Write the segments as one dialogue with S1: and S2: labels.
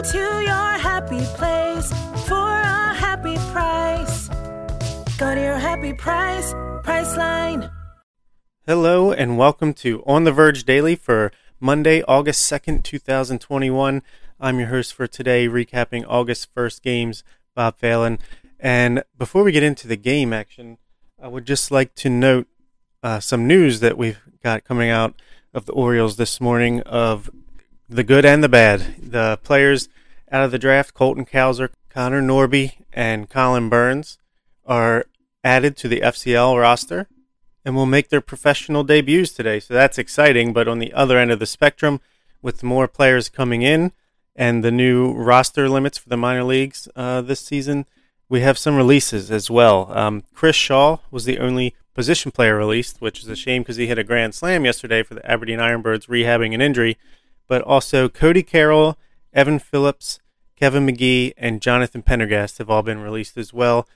S1: Go to your happy place for a happy price. Go to your happy price, Priceline.
S2: Hello and welcome to On the Verge Daily for Monday, August 2nd, 2021. I'm your host for today, recapping August 1st games, Bob Phelan. And before we get into the game action, I would just like to note uh, some news that we've got coming out of the Orioles this morning of the good and the bad. The players out of the draft, Colton Cowser, Connor Norby, and Collin Burns, are added to the FCL roster and will make their professional debuts today. So that's exciting. But on the other end of the spectrum, with more players coming in and the new roster limits for the minor leagues uh, this season, we have some releases as well. Um, Chris Shaw was the only position player released, which is a shame because he hit a grand slam yesterday for the Aberdeen Ironbirds, rehabbing an injury. But also Cody Carroll, Evan Phillips, Kevin McGee, and Jonathan Pendergast have all been released as well.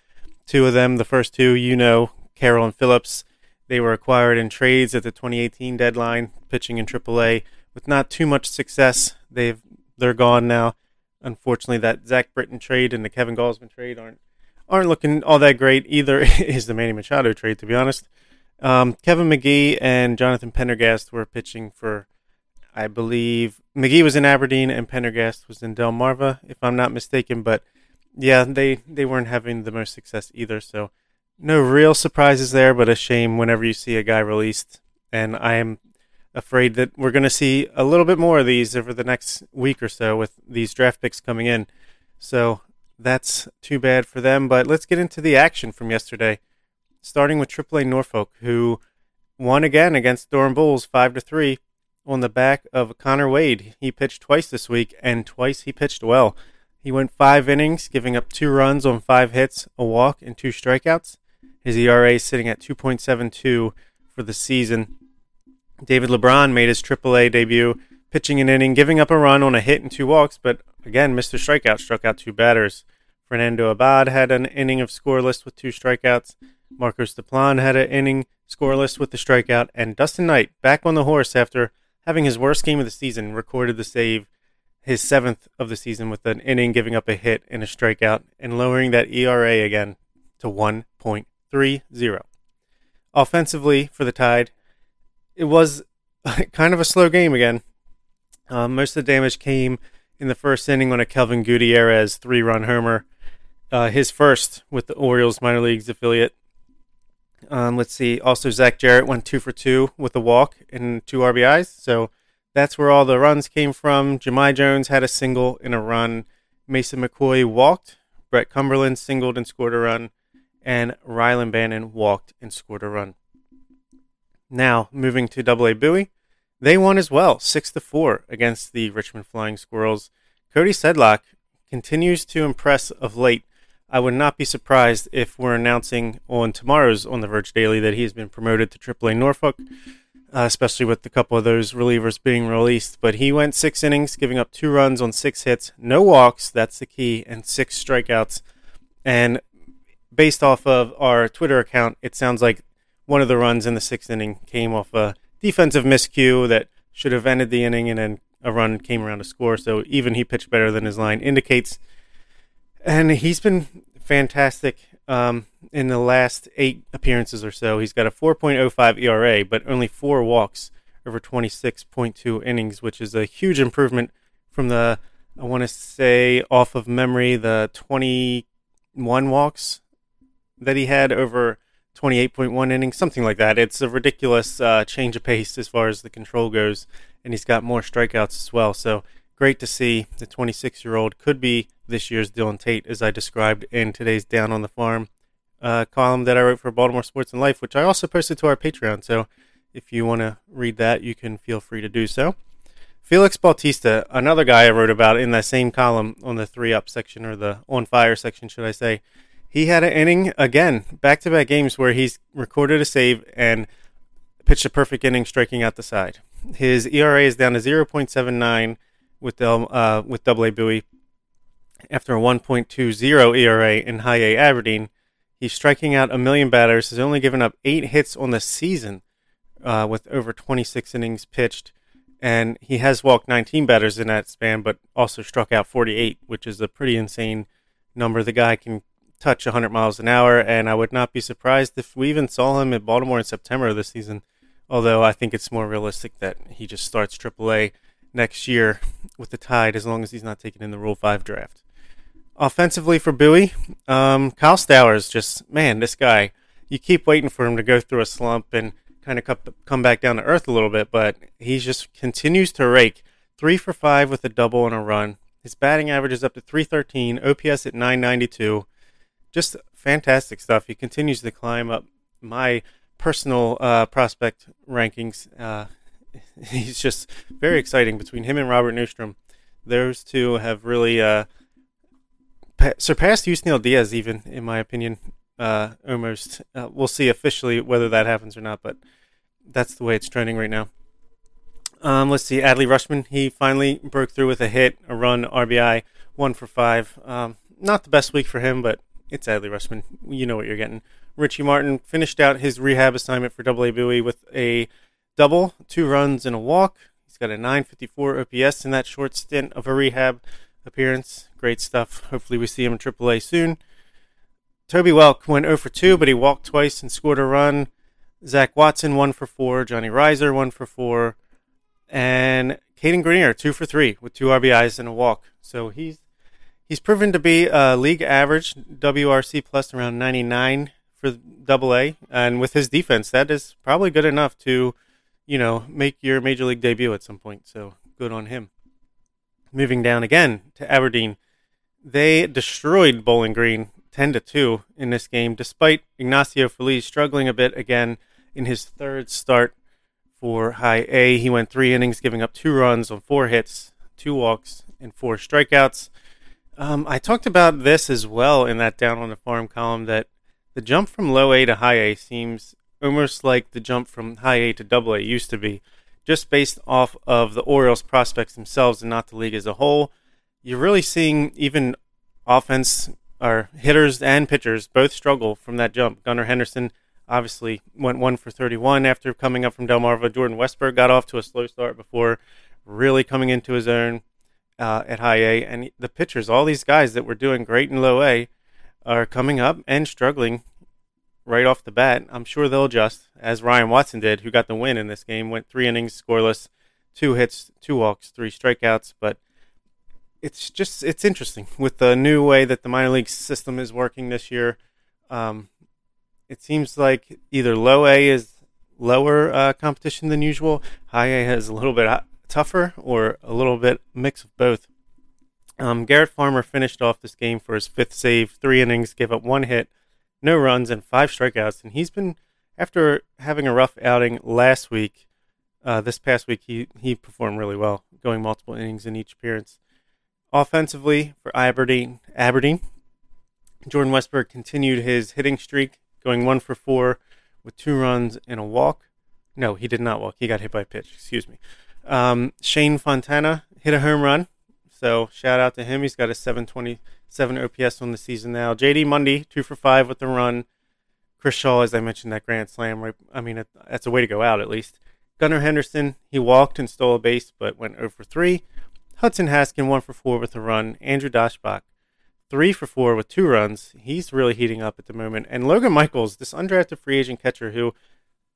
S2: Two of them, the first two, you know, Carroll and Phillips, they were acquired in trades at the 2018 deadline, pitching in AAA with not too much success. They've they're gone now. Unfortunately, that Zach Britton trade and the Kevin Gausman trade aren't aren't looking all that great. Either is the Manny Machado trade, to be honest. Um, Kevin McGee and Jonathan Pendergast were pitching for, I believe McGee was in Aberdeen and Pendergast was in Delmarva, if I'm not mistaken. But yeah, they they weren't having the most success either. So no real surprises there, but a shame whenever you see a guy released. And I am afraid that we're going to see a little bit more of these over the next week or so with these draft picks coming in. So that's too bad for them. But let's get into the action from yesterday, starting with AAA Norfolk, who won again against Durham Bulls five to three on the back of Connor Wade. He pitched twice this week, and twice he pitched well. He went five innings, giving up two runs on five hits, a walk, and two strikeouts. His ERA sitting at 2.72 for the season. David LeBron made his AAA debut, pitching an inning, giving up a run on a hit and two walks, but again, Mr. Strikeout struck out two batters. Fernando Abad had an inning of scoreless with two strikeouts. Marcos Diplan had an inning scoreless with the strikeout, and Dusten Knight, back on the horse after having his worst game of the season, recorded the save, his seventh of the season, with an inning, giving up a hit and a strikeout, and lowering that ERA again to 1.30. Offensively for the Tide, it was kind of a slow game again. Uh, most of the damage came in the first inning on a Kelvin Gutierrez three run homer, uh, his first with the Orioles minor leagues affiliate. Um, let's see. Also, Zach Jarrett went two for two with a walk and two RBIs. So that's where all the runs came from. Jahmai Jones had a single and a run. Mason McCoy walked. Brett Cumberland singled and scored a run and Rylan Bannon walked and scored a run. Now, moving to Double A Bowie, they won as well, 6 to 4 against the Richmond Flying Squirrels. Cody Sedlock continues to impress of late. I would not be surprised if we're announcing on tomorrow's On the Verge Daily that he has been promoted to AAA Norfolk, uh, especially with a couple of those relievers being released. But he went six innings, giving up two runs on six hits, no walks, that's the key, and six strikeouts. And based off of our Twitter account, it sounds like one of the runs in the sixth inning came off a defensive miscue that should have ended the inning, and then a run came around to score. So even he pitched better than his line indicates. And he's been fantastic um, in the last eight appearances or so. He's got a 4.05 ERA, but only four walks over 26.2 innings, which is a huge improvement from the, I want to say, off of memory, the 21 walks that he had over 28.1 innings, something like that. It's a ridiculous uh, change of pace as far as the control goes, and he's got more strikeouts as well. So great to see the 26 year old could be this year's Dylan Tate, as I described in today's Down on the Farm uh, column that I wrote for Baltimore Sports and Life, which I also posted to our Patreon. So if you want to read that, you can feel free to do so. Felix Bautista, another guy I wrote about in that same column on the three up section or the on fire section, should I say. He had an inning again, back to back games where he's recorded a save and pitched a perfect inning, striking out the side. His ERA is down to 0.79 with the, uh, with Double A Bowie after a 1.20 ERA in High A Aberdeen. He's striking out a million batters. Has only given up eight hits on the season, uh, with over 26 innings pitched, and he has walked 19 batters in that span, but also struck out 48, which is a pretty insane number. The guy can touch 100 miles an hour, and I would not be surprised if we even saw him at Baltimore in September of this season. Although I think it's more realistic that he just starts AAA next year with the Tide, as long as he's not taken in the Rule Five draft. Offensively for Bowie, um, Kyle Stowers just man, this guy. You keep waiting for him to go through a slump and kind of come back down to earth a little bit, but he just continues to rake. Three for five with a double and a run. His batting average is up to 313, OPS at 992 just fantastic stuff. He continues to climb up my personal uh, prospect rankings. Uh, he's just very exciting between him and Robert Neustrom. Those two have really uh, surpassed Yusniel Diaz, even in my opinion. Uh, almost. Uh, we'll see officially whether that happens or not, but that's the way it's trending right now. Um, let's see. Adley Rutschman, he finally broke through with a hit, a run, RBI, one for five. Um, not the best week for him, but it's Adley Rutschman. You know what you're getting. Richie Martin finished out his rehab assignment for Double A Bowie with a double, two runs, and a walk. He's got a 954 OPS in that short stint of a rehab appearance. Great stuff. Hopefully, we see him in AAA soon. Toby Welk went 0 for 2, but he walked twice and scored a run. Zach Watson, 1 for 4. Johnny Rizer, 1 for 4. And Cadyn Grenier, 2 for 3 with two RBIs and a walk. So he's He's proven to be a league average WRC plus around 99 for Double A, and with his defense, that is probably good enough to, you know, make your major league debut at some point. So good on him. Moving down again to Aberdeen, they destroyed Bowling Green 10 to 2 in this game, despite Ignacio Feliz struggling a bit again in his third start for High A. He went three innings, giving up two runs on four hits, two walks, and four strikeouts. Um, I talked about this as well in that down on the farm column that the jump from low A to high A seems almost like the jump from high A to double A used to be, just based off of the Orioles prospects themselves and not the league as a whole. You're really seeing even offense or hitters and pitchers both struggle from that jump. Gunnar Henderson obviously went one for 31 after coming up from Delmarva. Jordan Westburg got off to a slow start before really coming into his own uh, at high A, and the pitchers, all these guys that were doing great in low A, are coming up and struggling right off the bat. I'm sure they'll adjust, as Ryan Watson did, who got the win in this game. Went three innings, scoreless, two hits, two walks, three strikeouts. But it's just it's interesting with the new way that the minor league system is working this year. Um, it seems like either low A is lower uh, competition than usual. High A has a little bit tougher or a little bit mix of both. Um, Garrett Farmer finished off this game for his fifth save, three innings, gave up one hit, no runs, and five strikeouts. And he's been, after having a rough outing last week, uh, this past week he he performed really well, going multiple innings in each appearance. Offensively for Aberdeen, Aberdeen, Jordan Westburg continued his hitting streak, going one for four with two runs and a walk. No, he did not walk. He got hit by a pitch. Excuse me. Um, Shane Fontana hit a home run. So shout out to him. He's got a 727 OPS on the season now. JD Mundy, two for five with the run. Chris Shaw, as I mentioned, that grand slam. Right, I mean, that's a way to go out at least. Gunnar Henderson, he walked and stole a base, but went oh over 3. Hudson Haskin, 1 for 4 with a run. Andrew Daschbach, 3 for 4 with two runs. He's really heating up at the moment. And Logan Michaels, this undrafted free agent catcher who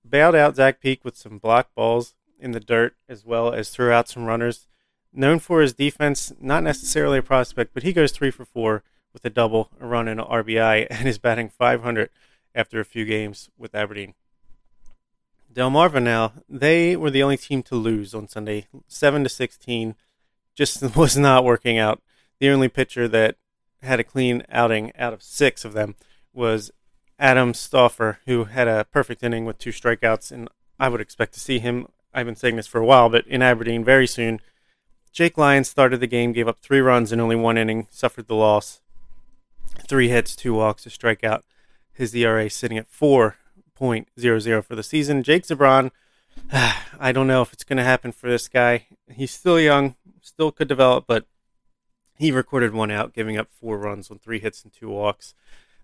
S2: bailed out Zach Peak with some block balls in the dirt as well as threw out some runners. Known for his defense, not necessarily a prospect, but he goes three for four with a double, a run, and an RBI, and is batting 500 after a few games with Aberdeen. Delmarva now, they were the only team to lose on Sunday, 7 to 16. Just was not working out. The only pitcher that had a clean outing out of six of them was Adam Stauffer, who had a perfect inning with two strikeouts, and I would expect to see him. I've been saying this for a while, but in Aberdeen very soon. Jake Lyons started the game, gave up three runs in only one inning, suffered the loss. Three hits, two walks, a strikeout. His ERA sitting at 4.00 for the season. Jake Zebron, I don't know if it's going to happen for this guy. He's still young, still could develop, but he recorded one out, giving up four runs on three hits and two walks.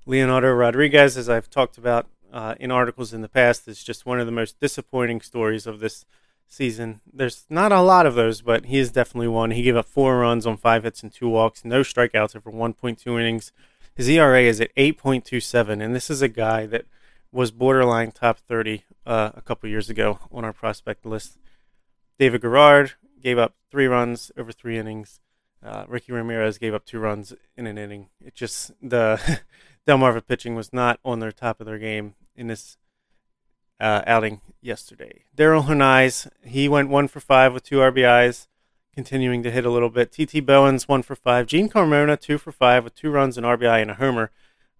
S2: Leonardo Rodriguez, as I've talked about uh, in articles in the past, is just one of the most disappointing stories of this season. There's not a lot of those, but he is definitely one. He gave up four runs on five hits and two walks, no strikeouts over 1.2 innings. His ERA is at 8.27, and this is a guy that was borderline top 30 uh, a couple years ago on our prospect list. David Garrard gave up three runs over three innings. Uh, Ricky Ramirez gave up two runs in an inning. It just the Delmarva pitching was not on their top of their game in this uh, outing yesterday. Darell Hernaiz, he went one for five with two RBIs, continuing to hit a little bit. TT Bowens, one for five. Jean Carmona, two for five with two runs, an RBI, and a homer.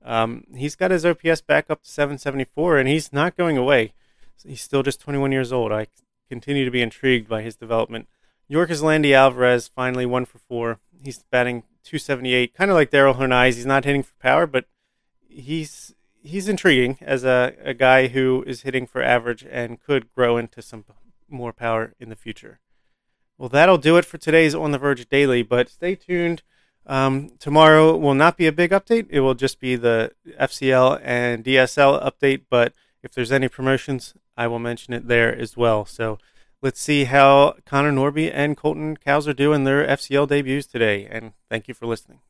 S2: Um, he's got his OPS back up to 774, and he's not going away. He's still just 21 years old. I continue to be intrigued by his development. York is Landy Alvarez, finally one for four. He's batting 278, kind of like Darell Hernaiz. He's not hitting for power, but he's he's intriguing as a, a guy who is hitting for average and could grow into some more power in the future. Well, that'll do it for today's On the Verge Daily, but stay tuned. Um, tomorrow will not be a big update. It will just be the FCL and DSL update, but if there's any promotions, I will mention it there as well. So let's see how Connor Norby and Colton Cowser do in their FCL debuts today, and thank you for listening.